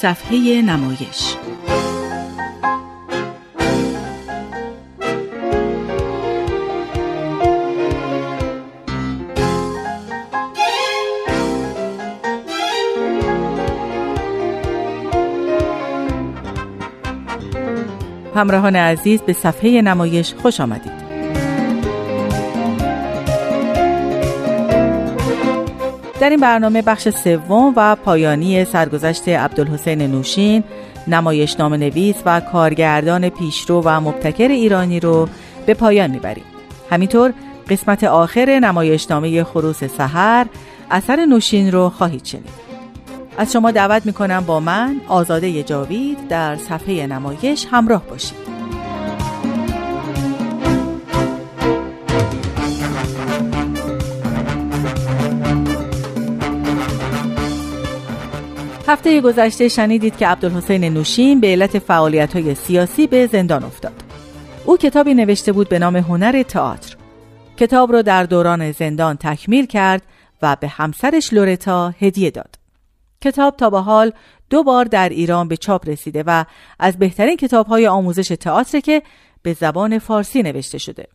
صفحه نمایش. همراهان عزیز به صفحه نمایش خوش آمدید. در این برنامه بخش سوم و پایانی سرگذشت عبدالحسین نوشین نمایش نام نویس و کارگردان پیشرو و مبتکر ایرانی رو به پایان می‌بریم. همینطور قسمت آخر نمایشنامه خروس سحر اثر نوشین رو خواهید شنید. از شما دعوت می‌کنم با من آزاده جاوید در صفحه نمایش همراه باشید. هفته گذشته شنیدید که عبدالحسین نوشین به علت فعالیت های سیاسی به زندان افتاد. او کتابی نوشته بود به نام هنر تئاتر. کتاب را در دوران زندان تکمیل کرد و به همسرش لورتا هدیه داد. کتاب تا به حال دو بار در ایران به چاپ رسیده و از بهترین کتابهای آموزش تئاتر که به زبان فارسی نوشته شده.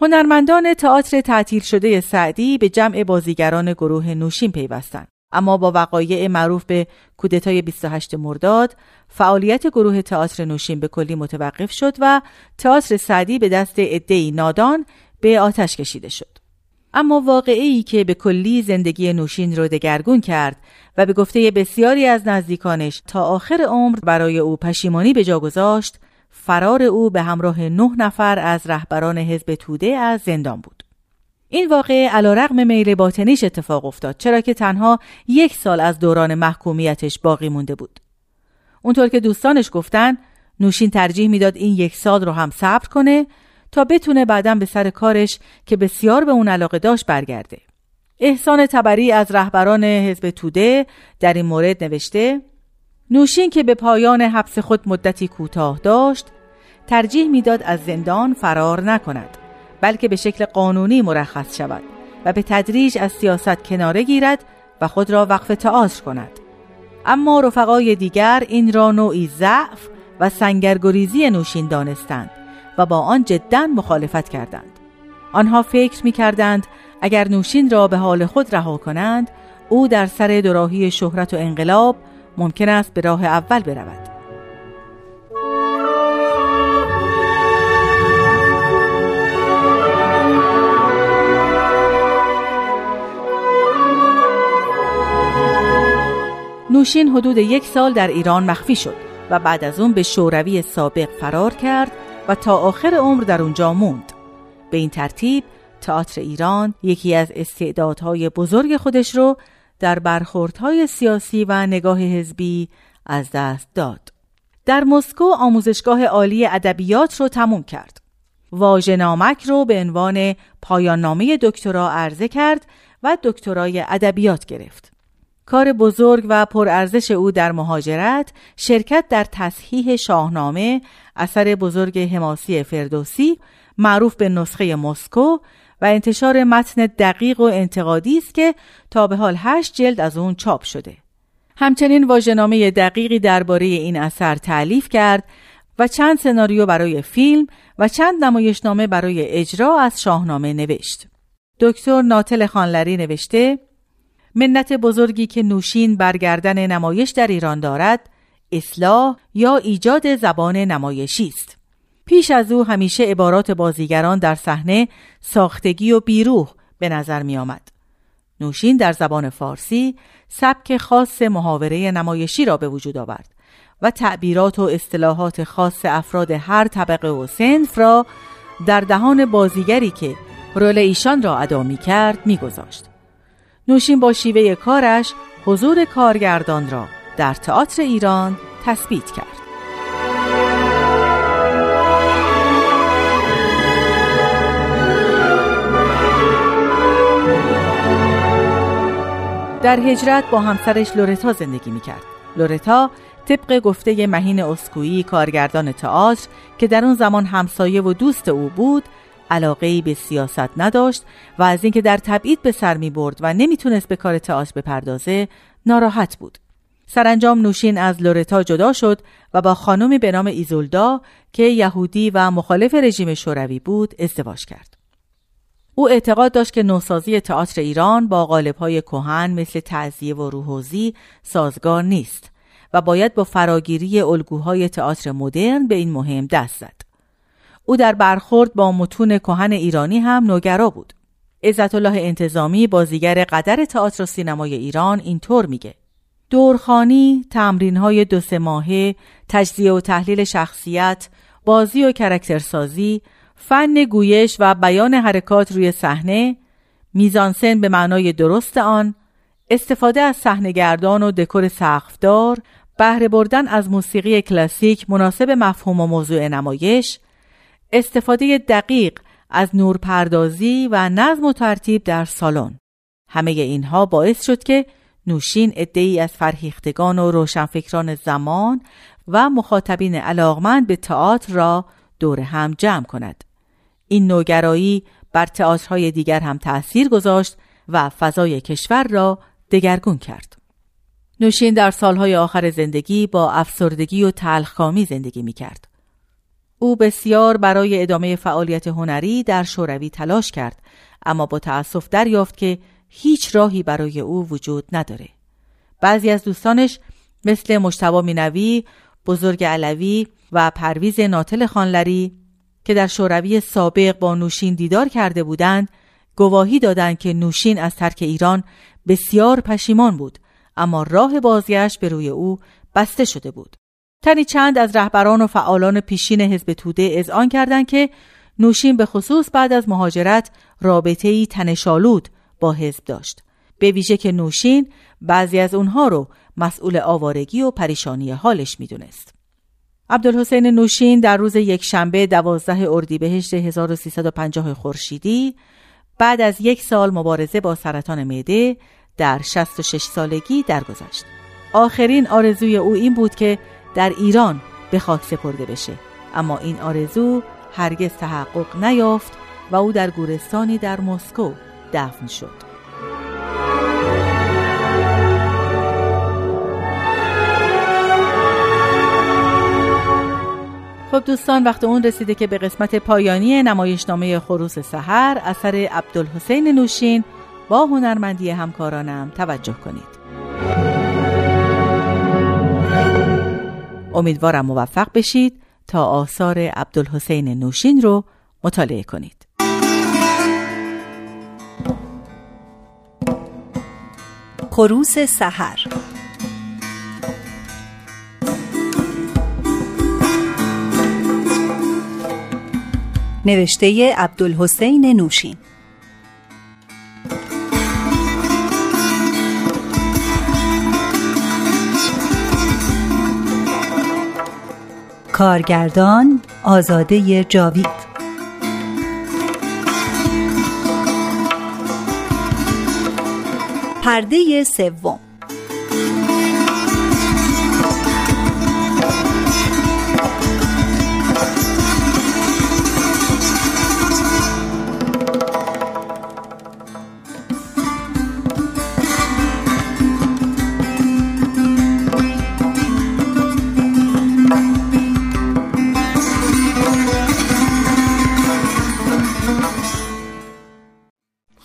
هنرمندان تئاتر تعطیل شده سعدی به جمع بازیگران گروه نوشین پیوستند. اما با وقایع معروف به کودتای 28 مرداد فعالیت گروه تئاتر نوشین به کلی متوقف شد و تئاتر سعدی به دست عدهای نادان به آتش کشیده شد. اما واقعی که به کلی زندگی نوشین رو دگرگون کرد و به گفته بسیاری از نزدیکانش تا آخر عمر برای او پشیمانی به جا گذاشت فرار او به همراه نه نفر از رهبران حزب توده از زندان بود. این واقعه رقم میل باطنیش اتفاق افتاد چرا که تنها یک سال از دوران محکومیتش باقی مونده بود. اونطور که دوستانش گفتن نوشین ترجیح می‌داد این یک سال رو هم صبر کنه تا بتونه بعدا به سر کارش که بسیار به اون علاقه داشت برگرده. احسان تبری از رهبران حزب توده در این مورد نوشته نوشین که به پایان حبس خود مدتی کوتاه داشت ترجیح می‌داد از زندان فرار نکند بلکه به شکل قانونی مرخص شود و به تدریج از سیاست کناره گیرد و خود را وقف تئاتر کند. اما رفقای دیگر این را نوعی ضعف و سنگرگریزی نوشین دانستند و با آن جدا مخالفت کردند. آنها فکر می کردند اگر نوشین را به حال خود رها کنند او در سر دوراهی شهرت و انقلاب ممکن است به راه اول برود. نوشین حدود یک سال در ایران مخفی شد و بعد از اون به شوروی سابق فرار کرد و تا آخر عمر در اونجا موند. به این ترتیب تئاتر ایران یکی از استعدادهای بزرگ خودش رو در برخوردهای سیاسی و نگاه حزبی از دست داد. در مسکو آموزشگاه عالی ادبیات رو تموم کرد. واژه نامک رو به عنوان پایان نامه دکترا عرضه کرد و دکترای ادبیات گرفت. کار بزرگ و پرارزش او در مهاجرت شرکت در تصحیح شاهنامه اثر بزرگ حماسی فردوسی معروف به نسخه مسکو و انتشار متن دقیق و انتقادی است که تا به حال هشت جلد از اون چاپ شده. همچنین واژه‌نامه دقیقی درباره این اثر تعلیف کرد و چند سناریو برای فیلم و چند نمایشنامه برای اجرا از شاهنامه نوشت. دکتر ناتل خانلری نوشته منت بزرگی که نوشین برگردن نمایش در ایران دارد اصلاح یا ایجاد زبان نمایشی است پیش از او همیشه عبارات بازیگران در صحنه ساختگی و بیروح به نظر می آمد. نوشین در زبان فارسی سبک خاص محاوره نمایشی را به وجود آورد و تعبیرات و اصطلاحات خاص افراد هر طبقه و سنف را در دهان بازیگری که رول ایشان را ادا می کرد می گذاشت. نوشین با شیوه کارش حضور کارگردان را در تئاتر ایران تثبیت کرد. در هجرت با همسرش لورتا زندگی می کرد. لورتا طبق گفته مهین اسکویی کارگردان تئاتر که در اون زمان همسایه و دوست او بود علاقه به سیاست نداشت و از اینکه در تبعید به سر می برد و نمی‌تونست به کار تئاتر بپردازه ناراحت بود. سرانجام نوشین از لورتا جدا شد و با خانمی به نام ایزولدا که یهودی و مخالف رژیم شوروی بود ازدواج کرد. او اعتقاد داشت که نوسازی تئاتر ایران با قالب‌های کهن مثل تعزیه و روحوزی سازگار نیست و باید با فراگیری الگوهای تئاتر مدرن به این مهم دست زد. او در برخورد با متون کهن ایرانی هم نوگرا بود. عزت الله انتظامی بازیگر قدر تئاتر و سینمای ایران اینطور میگه دورخانی، تمرین های دو سه ماهه، تجزیه و تحلیل شخصیت، بازی و کرکترسازی، فن گویش و بیان حرکات روی صحنه، میزانسن به معنای درست آن، استفاده از صحنهگردان و دکور سقفدار، بهره بردن از موسیقی کلاسیک مناسب مفهوم و موضوع نمایش، استفاده دقیق از نورپردازی و نظم و ترتیب در سالن. همه اینها باعث شد که نوشین ادهی از فرهیختگان و روشنفکران زمان و مخاطبین علاقمند به تئاتر را دور هم جمع کند. این نوگرایی بر تئاترهای دیگر هم تأثیر گذاشت و فضای کشور را دگرگون کرد. نوشین در سالهای آخر زندگی با افسردگی و تلخکامی زندگی می کرد. او بسیار برای ادامه فعالیت هنری در شوروی تلاش کرد اما با تأسف دریافت که هیچ راهی برای او وجود نداره. بعضی از دوستانش مثل مشتبا مینوی، بزرگ علوی و پرویز ناتل خانلری که در شوروی سابق با نوشین دیدار کرده بودند گواهی دادند که نوشین از ترک ایران بسیار پشیمان بود اما راه بازگشت به روی او بسته شده بود تنی چند از رهبران و فعالان پیشین حزب توده اذعان کردند که نوشین به خصوص بعد از مهاجرت رابطه ای تنشالود با حزب داشت به ویژه که نوشین بعضی از اونها رو مسئول آوارگی و پریشانی حالش می‌دونست عبدالحسین نوشین در روز یک شنبه دوازده اردیبهشت 1350 خورشیدی بعد از یک سال مبارزه با سرطان معده در 66 سالگی درگذشت. آخرین آرزوی او این بود که در ایران به خاک سپرده بشه اما این آرزو هرگز تحقق نیافت و او در گورستانی در مسکو دفن شد. خب دوستان وقت اون رسیده که به قسمت پایانی نمایشنامه خروس سحر اثر عبدالحسین نوشین با هنرمندی همکارانم توجه کنید امیدوارم موفق بشید تا آثار عبدالحسین نوشین رو مطالعه کنید. خروس سحر نوشته عبدالحسین نوشین کارگردان آزاده جاوید. پرده سوم.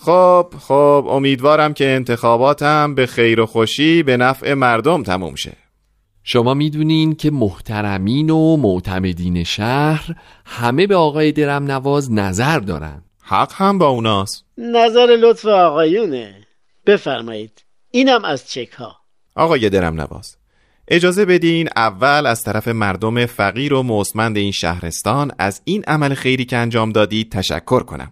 خب خب امیدوارم که انتخاباتم به خیر و خوشی به نفع مردم تموم شه. شما می‌دونین که محترمین و معتمدین شهر همه به آقای درم نواز نظر دارن. حق هم با اوناست. نظر لطف آقایونه. بفرمایید اینم از چک ها آقای درم نواز اجازه بدین اول از طرف مردم فقیر و مصمند این شهرستان از این عمل خیری که انجام دادید تشکر کنم.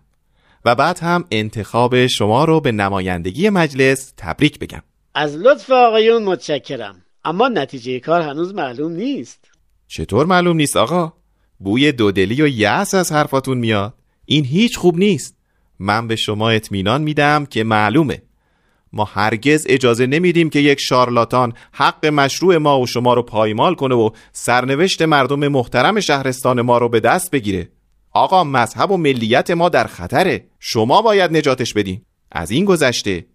و بعد هم انتخاب شما رو به نمایندگی مجلس تبریک بگم. از لطف آقایون متشکرم. اما نتیجه کار هنوز معلوم نیست. چطور معلوم نیست آقا؟ بوی دودلی و یأس از حرفاتون میاد. این هیچ خوب نیست. من به شما اطمینان میدم که معلومه. ما هرگز اجازه نمیدیم که یک شارلاتان حق مشروع ما و شما رو پایمال کنه و سرنوشت مردم محترم شهرستان ما رو به دست بگیره. آقا مذهب و ملیت ما در خطره. شما باید نجاتش بدین. از این گذشته.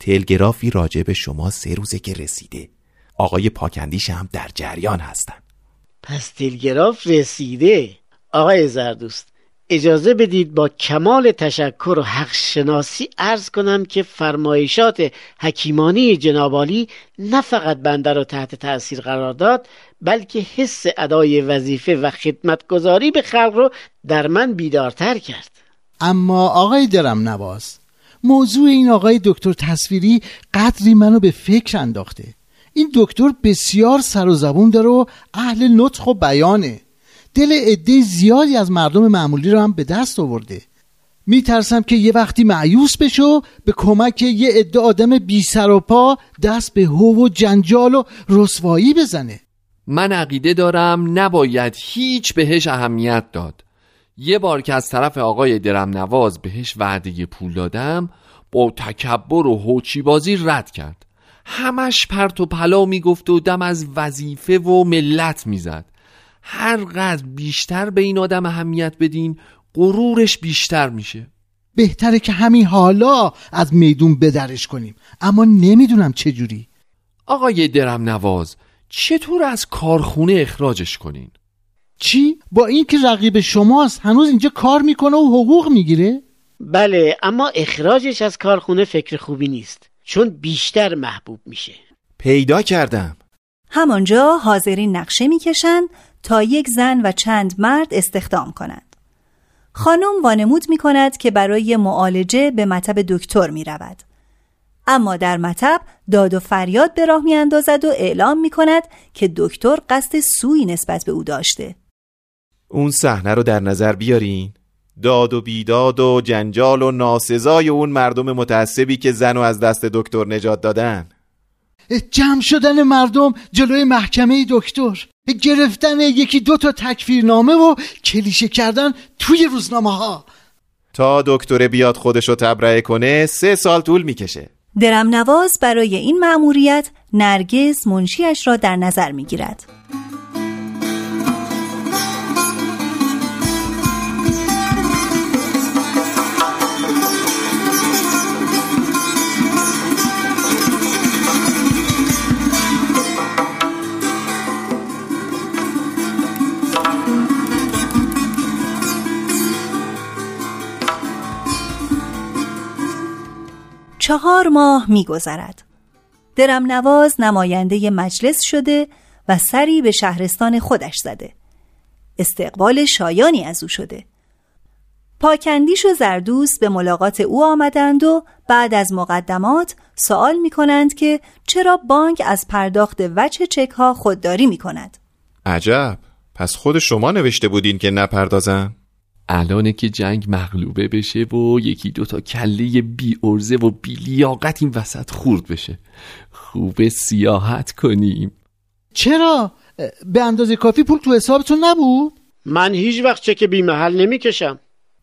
تلگرافی راجع به شما سه روزه که رسیده. آقای پاکندیش هم در جریان هستن. پس تلگراف رسیده. آقای زردوست اجازه بدید با کمال تشکر و حق شناسی ارز کنم که فرمایشات حکیمانی جنابالی نه فقط بنده را تحت تأثیر قرار داد بلکه حس ادای وظیفه و خدمتگذاری به خلق رو در من بیدارتر کرد. اما آقای درم نواز موضوع این آقای دکتر تصویری قدری منو به فکر انداخته. این دکتر بسیار سر و زبون داره و اهل نطق و بیانه. دل عده زیادی از مردم معمولی رو هم به دست آورده. میترسم که یه وقتی معیوس بشه و به کمک یه عده آدم بی سر و پا دست به هو و جنجال و رسوایی بزنه. من عقیده دارم نباید هیچ بهش اهمیت داد. یه بار که از طرف آقای درم نواز بهش وعده پول دادم با تکبر و هوچی بازی رد کرد. همش پرت و پلا می‌گفت و دم از وظیفه و ملت می‌زد. هر قدر بیشتر به این آدم اهمیت بدین غرورش بیشتر میشه بهتره که همین حالا از میدون بدرش کنیم اما نمی‌دونم چجوری آقای درم نواز چطور از کارخونه اخراجش کنین؟ چی؟ با اینکه رقیب شماست هنوز اینجا کار می‌کنه و حقوق می‌گیره؟ بله اما اخراجش از کارخونه فکر خوبی نیست چون بیشتر محبوب میشه پیدا کردم همانجا حاضرین نقشه می‌کشند تا یک زن و چند مرد استخدام کنند. خانم وانمود می کند که برای معالجه به مطب دکتر می رود. اما در مطب داد و فریاد به راه می اندازد و اعلام می کند که دکتر قصد سوی نسبت به او داشته. اون صحنه رو در نظر بیارین داد و بیداد و جنجال و ناسزای اون مردم متعصبی که زن و از دست دکتر نجات دادن جمع شدن مردم جلوی محکمه دکتر. گرفتن یکی دو تا تکفیرنامه و کلیشه کردن توی روزنامه ها تا دکتر بیاد خودشو تبرئه کنه سه سال طول می‌کشه. درم نواز برای این مأموریت نرگز منشیش را در نظر می‌گیرد. چهار ماه میگذرد. درم نواز نماینده مجلس شده و سری به شهرستان خودش زده. استقبال شایانی از او شده. پاکندیش و زردوس به ملاقات او آمدند و بعد از مقدمات سوال می کنند که چرا بانک از پرداخت وجه چک ها خودداری می کند. عجب پس خود شما نوشته بودین که نپردازن؟ الانه که جنگ مغلوبه بشه و یکی دوتا کله بی ارزه و بی لیاقت این وسط خورد بشه خوب سیاحت کنیم چرا؟ به اندازه کافی پول تو حسابتون نبود؟ من هیچ وقت چک بی محل نمی‌کشم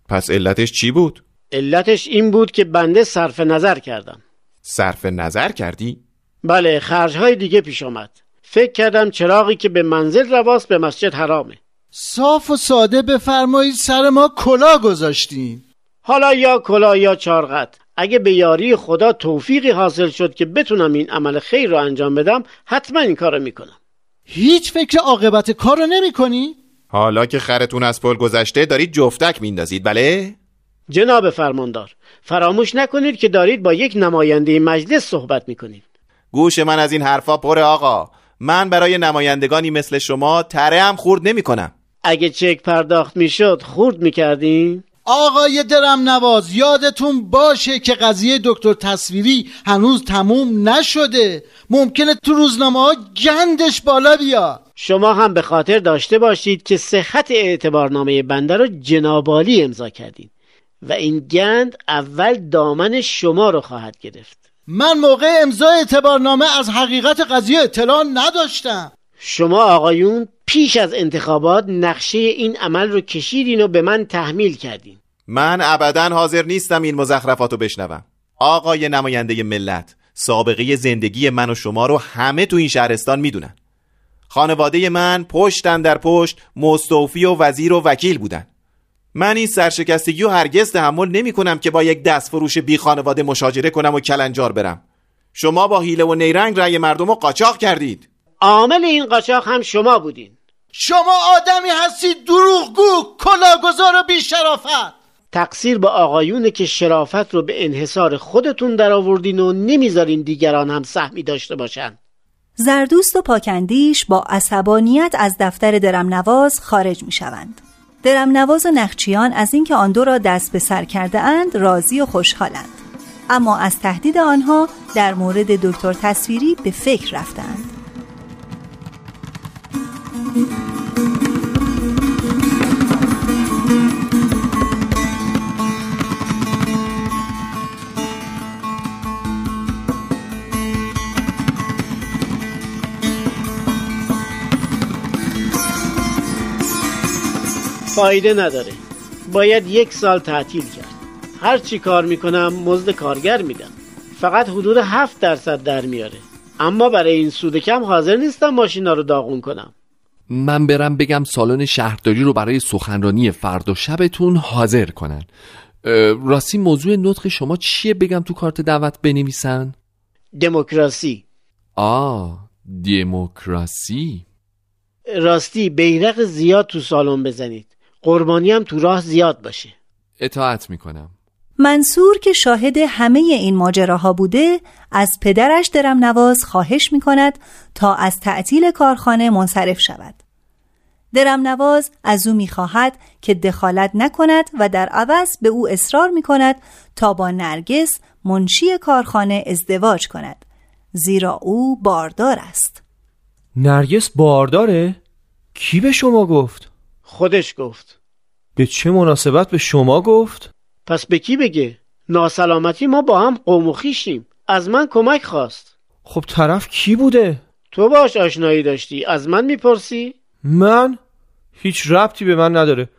پس علتش چی بود؟ علتش این بود که بنده صرف نظر کردم صرف نظر کردی؟ بله خرجهای دیگه پیش آمد فکر کردم چراغی که به منزل رواست به مسجد حرامه صاف و ساده بفرمایید سر ما کلا گذاشتین. حالا یا کلا یا چارقت اگه به یاری خدا توفیقی حاصل شد که بتونم این عمل خیر رو انجام بدم حتما این کارو می‌کنم. هیچ فکر عاقبت کار رو نمی کنی؟ حالا که خرتون از پل گذشته دارید جفتک میندازید بله؟ جناب فرماندار فراموش نکنید که دارید با یک نماینده مجلس صحبت می‌کنید. گوش من از این حرفا پر آقا. من برای نمایندگانی مثل شما تره هم خورد نمی کنم اگه چک پرداخت می‌شد خورد می‌کردین؟ آقای درم نواز یادتون باشه که قضیه دکتر تصویری هنوز تموم نشده. ممکنه تو روزنامه ها گندش بالا بیاد شما هم به خاطر داشته باشید که صحت اعتبارنامه بنده رو جنابالی امضا کردید و این گند اول دامن شما رو خواهد گرفت. من موقع امضای اعتبارنامه از حقیقت قضیه اطلاع نداشتم. شما آقایون پیش از انتخابات نقشه این عمل رو کشیدین و به من تحمیل کردین. من ابدا حاضر نیستم این مزخرفات رو بشنوم. آقای نماینده ملت سابقه زندگی من و شما رو همه تو این شهرستان می‌دونن. خانواده من پشتن در پشت مستوفی و وزیر و وکیل بودن. من این سرشکستگی و هرگز تحمل نمی کنم که با یک دست فروش بی خانواده مشاجره کنم و کلنجار برم. شما با حیله و نیرنگ رأی مردم رو قاچاق کردید. عامل این قاچاق هم شما بودین. شما آدمی هستید دروغگو کلاگذار و بیشرافت تقصیر به آقایونه که شرافت رو به انحصار خودتون درآوردین و نمی‌ذارین دیگران هم سهمی داشته باشن زردوست و پاکندیش با عصبانیت از دفتر درمنواز خارج می شوند. درمنواز و نخچیان از اینکه آن دو را دست به سر کرده اند راضی و خوشحالند. اما از تهدید آنها در مورد دکتر تصویری به فکر رفتند. فایده نداره. باید یک سال تعطیل کرد. هر چی کار می‌کنم مزد کارگر میدم. فقط حدود هفت درصد در میاره. اما برای این سود کم حاضر نیستم ماشینا رو داغون کنم. من برم بگم سالن شهرداری رو برای سخنرانی فردا شبتون حاضر کنن. راستی موضوع نطق شما چیه بگم تو کارت دعوت بنویسن؟ دموکراسی. آ دموکراسی. راستی بیرق زیاد تو سالن بزنید. قربانی هم تو راه زیاد باشه. اطاعت می‌کنم. منصور که شاهد همه این ماجراها بوده از پدرش درم نواز خواهش می کند تا از تعطیل کارخانه منصرف شود. درم نواز از او می خواهد که دخالت نکند و در عوض به او اصرار می کند تا با نرگس منشی کارخانه ازدواج کند زیرا او باردار است. نرگس بارداره؟ کی به شما گفت؟ خودش گفت به چه مناسبت به شما گفت؟ پس به کی بگه؟ ناسلامتی ما با هم قوم و خیشیم. از من کمک خواست. خب طرف کی بوده؟ تو باش آشنایی داشتی. از من می‌پرسی؟ من؟ هیچ ربطی به من نداره.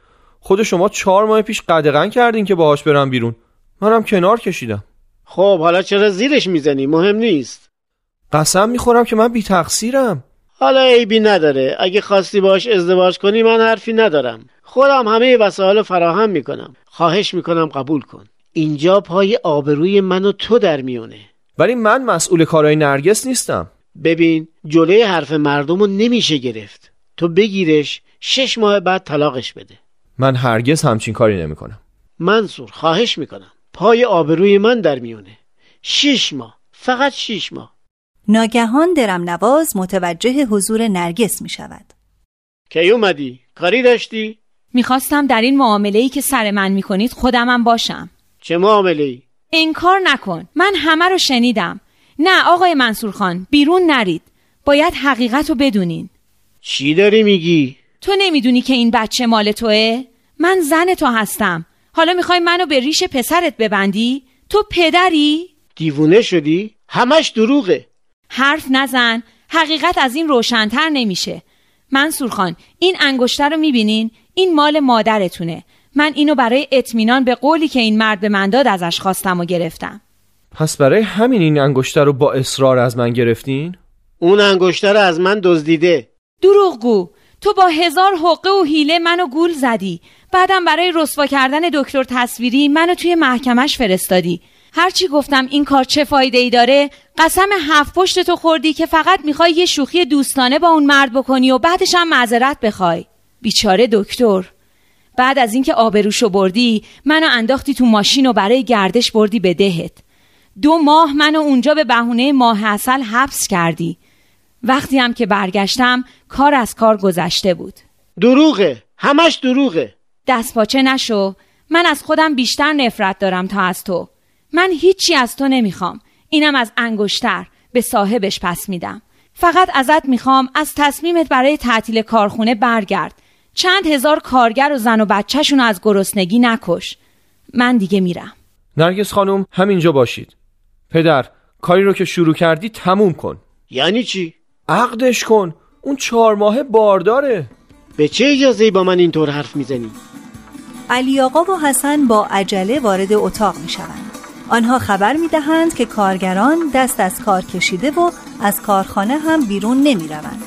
خود شما چهار ماه پیش قدغن کردین که باهاش برم بیرون. منم کنار کشیدم. خب حالا چرا زیرش می‌زنی؟ مهم نیست. قسم می‌خورم که من بی تقصیرم حالا عیبی نداره. اگه خواستی باش ازدواج کنی من حرفی ندارم. خودم همه وسایل فراهم می‌کنم. خواهش می‌کنم قبول کن. اینجا پای آبروی من و تو در میونه. ولی من مسئول کارهای نرگس نیستم. ببین جلوی حرف مردم رو نمیشه گرفت. تو بگیرش شش ماه بعد طلاقش بده. من هرگز همچین کاری نمی‌کنم. منصور خواهش می‌کنم. پای آبروی من در میونه. شش ماه فقط شش ماه. ناگهان درم نواز متوجه حضور نرگس می شود. کی اومدی؟ کاری داشتی؟ می‌خواستم در این معامله ای که سر من می‌کنید خودمم باشم چه معامله ای؟ انکار نکن من همه رو شنیدم نه آقای منصور خان بیرون نرید باید حقیقت رو بدونین چی داری میگی؟ تو نمی‌دونی که این بچه مال توه؟ من زن تو هستم حالا می‌خوای منو به ریش پسرت ببندی؟ تو پدری؟ دیوونه شدی؟ همش دروغه حرف نزن. حقیقت از این روشنتر نمیشه. منصور خان این انگشتر رو می‌بینین؟ این مال مادرتونه. من اینو برای اطمینان به قولی که این مرد به من داد ازش خواستم و گرفتم. پس برای همین این انگشتر رو با اصرار از من گرفتین؟ اون انگشتر رو از من دزدیده. دروغگو. تو با هزار حقه و حیله منو گول زدی. بعدم برای رسوا کردن دکتر تصویری منو توی محکمش فرستادی. هرچی گفتم این کار چه فایده ای داره؟ قسم هفت پشت تو خوردی که فقط می‌خوای یه شوخی دوستانه با اون مرد بکنی و بعدش هم معذرت بخوای. بیچاره دکتر. بعد از اینکه آبروشو بردی منو انداختی تو ماشین و برای گردش بردی به دهت. دو ماه منو اونجا به بهونه ماه اصل حبس کردی. وقتی هم که برگشتم کار از کار گذشته بود. دروغه. همش دروغه. دست پاچه نشو. من از خودم بیشتر نفرت دارم تا از تو. من هیچی از تو نمی‌خوام. اینم از انگشتر. به صاحبش پس میدم. فقط ازت می‌خوام از تصمیمت برای تعطیل کارخونه برگرد. چند هزار کارگر و زن و بچهشون از گرسنگی نکش. من دیگه میرم. نرگس خانم همینجا باشید. پدر کاری رو که شروع کردی تموم کن. یعنی چی؟ عقدش کن. اون چهار ماه بارداره. به چه اجازه با من اینطور حرف می‌زنی؟ علی آقا و حسن با عجله وارد اتاق می شوند. آنها خبر می دهند که کارگران دست از کار کشیده و از کارخانه هم بیرون نمی روند.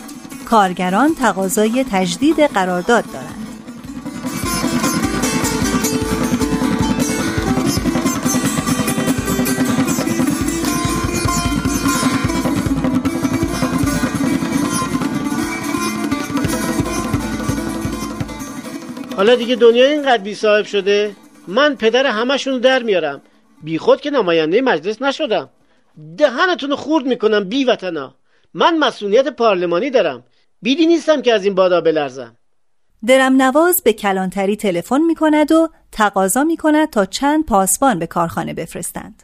کارگران تقاضای تجدید قرارداد دارند. حالا دیگه دنیا اینقدر بی صاحب شده من پدر همشون در میارم بی خود که نماینده مجلس نشدم. دهنتون خورد می‌کنم بی وطنا. من مسئولیت پارلمانی دارم. بیدی نیستم که از این بادا بلرزم. درم نواز به کلانتری تلفن می کند و تقاضا می کند تا چند پاسبان به کارخانه بفرستند.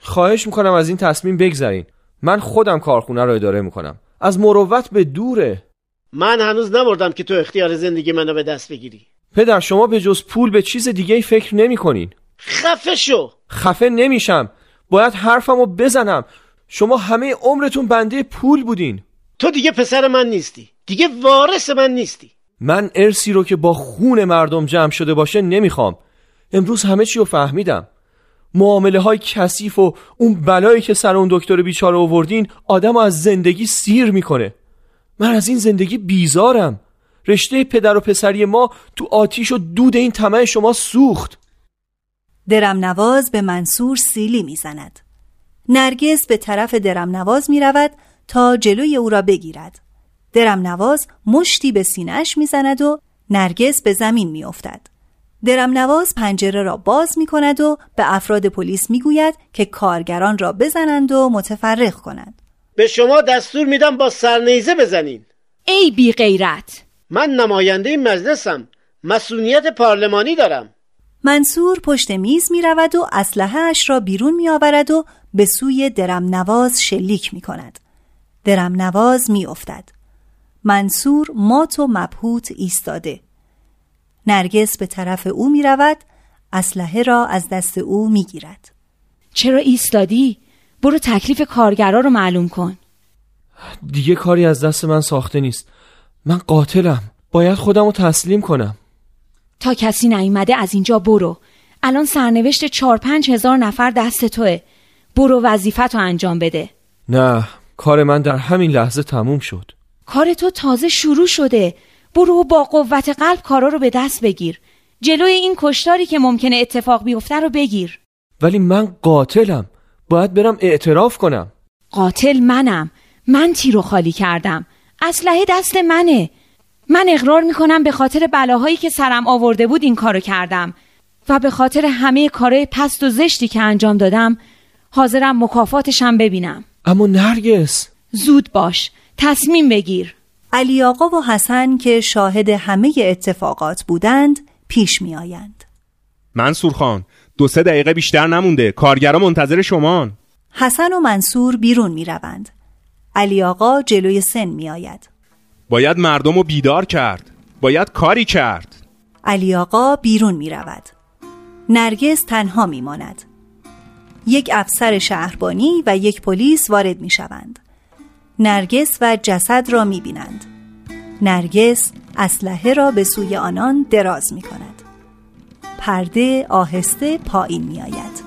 خواهش می‌کنم از این تصمیم بگذرین. من خودم کارخونه رو اداره می‌کنم. از مروت به دوره. من هنوز نمردم که تو اختیار زندگی منو به دست بگیری. پدر شما به جز پول به چیز دیگه فکر نمی کنین خفه شو خفه نمیشم. باید حرفمو بزنم. شما همه عمرتون بنده پول بودین. تو دیگه پسر من نیستی. دیگه وارث من نیستی. من ارسی رو که با خون مردم جمع شده باشه نمی‌خوام. امروز همه چی رو فهمیدم. معامله های کثیف و اون بلایی که سر اون دکتر بیچاره آوردین آدم از زندگی سیر می‌کنه. من از این زندگی بیزارم. رشته پدر و پسری ما تو آتیش و دود این طمع شما سوخت. درم نواز به منصور سیلی می‌زند. نرگس به طرف درم نواز می رود تا جلوی او را بگیرد. درم نواز مشتی به سینهش می‌زند و نرگس به زمین می افتد. درم نواز پنجره را باز می کند و به افراد پلیس می گوید که کارگران را بزنند و متفرق کنند. به شما دستور میدم با سرنیزه بزنین ای بی غیرت من نماینده مجلسم مسئولیت پارلمانی دارم منصور پشت میز می رود و اسلحه اش را بیرون می آورد و به سوی درم نواز شلیک می کند. درم نواز می افتد. منصور مات و مبهوت ایستاده. نرگس به طرف او می رود اسلحه را از دست او می گیرد. چرا ایستادی؟ برو تکلیف کارگرا رو معلوم کن دیگه کاری از دست من ساخته نیست من قاتلم باید خودم رو تسلیم کنم تا کسی نیومده از اینجا برو. الان سرنوشت چار پنج هزار نفر دست توه. برو وظیفت رو انجام بده. نه کار من در همین لحظه تموم شد. کار تو تازه شروع شده. برو و با قوت قلب کارا رو به دست بگیر. جلوی این کشتاری که ممکنه اتفاق بیفته رو بگیر. ولی من قاتلم. باید برم اعتراف کنم. قاتل منم. من تیرو خالی کردم. اسلحه دست منه. من اقرار می‌کنم به خاطر بلاهایی که سرم آورده بود این کارو کردم و به خاطر همه کارهای پست و زشتی که انجام دادم حاضرم مکافاتشم ببینم اما نرگس زود باش تصمیم بگیر علی آقا و حسن که شاهد همه اتفاقات بودند پیش می آیند. منصور خان دو سه دقیقه بیشتر نمونده کارگرا منتظر شمان حسن و منصور بیرون می روند. علی آقا جلوی سن می آید. باید مردم رو بیدار کرد باید کاری کرد علی آقا بیرون می رود. نرگس تنها می ماند. یک افسر شهربانی و یک پلیس وارد می شوند. نرگس و جسد را می بینند. نرگس اسلحه را به سوی آنان دراز می کند. پرده آهسته پایین می آید.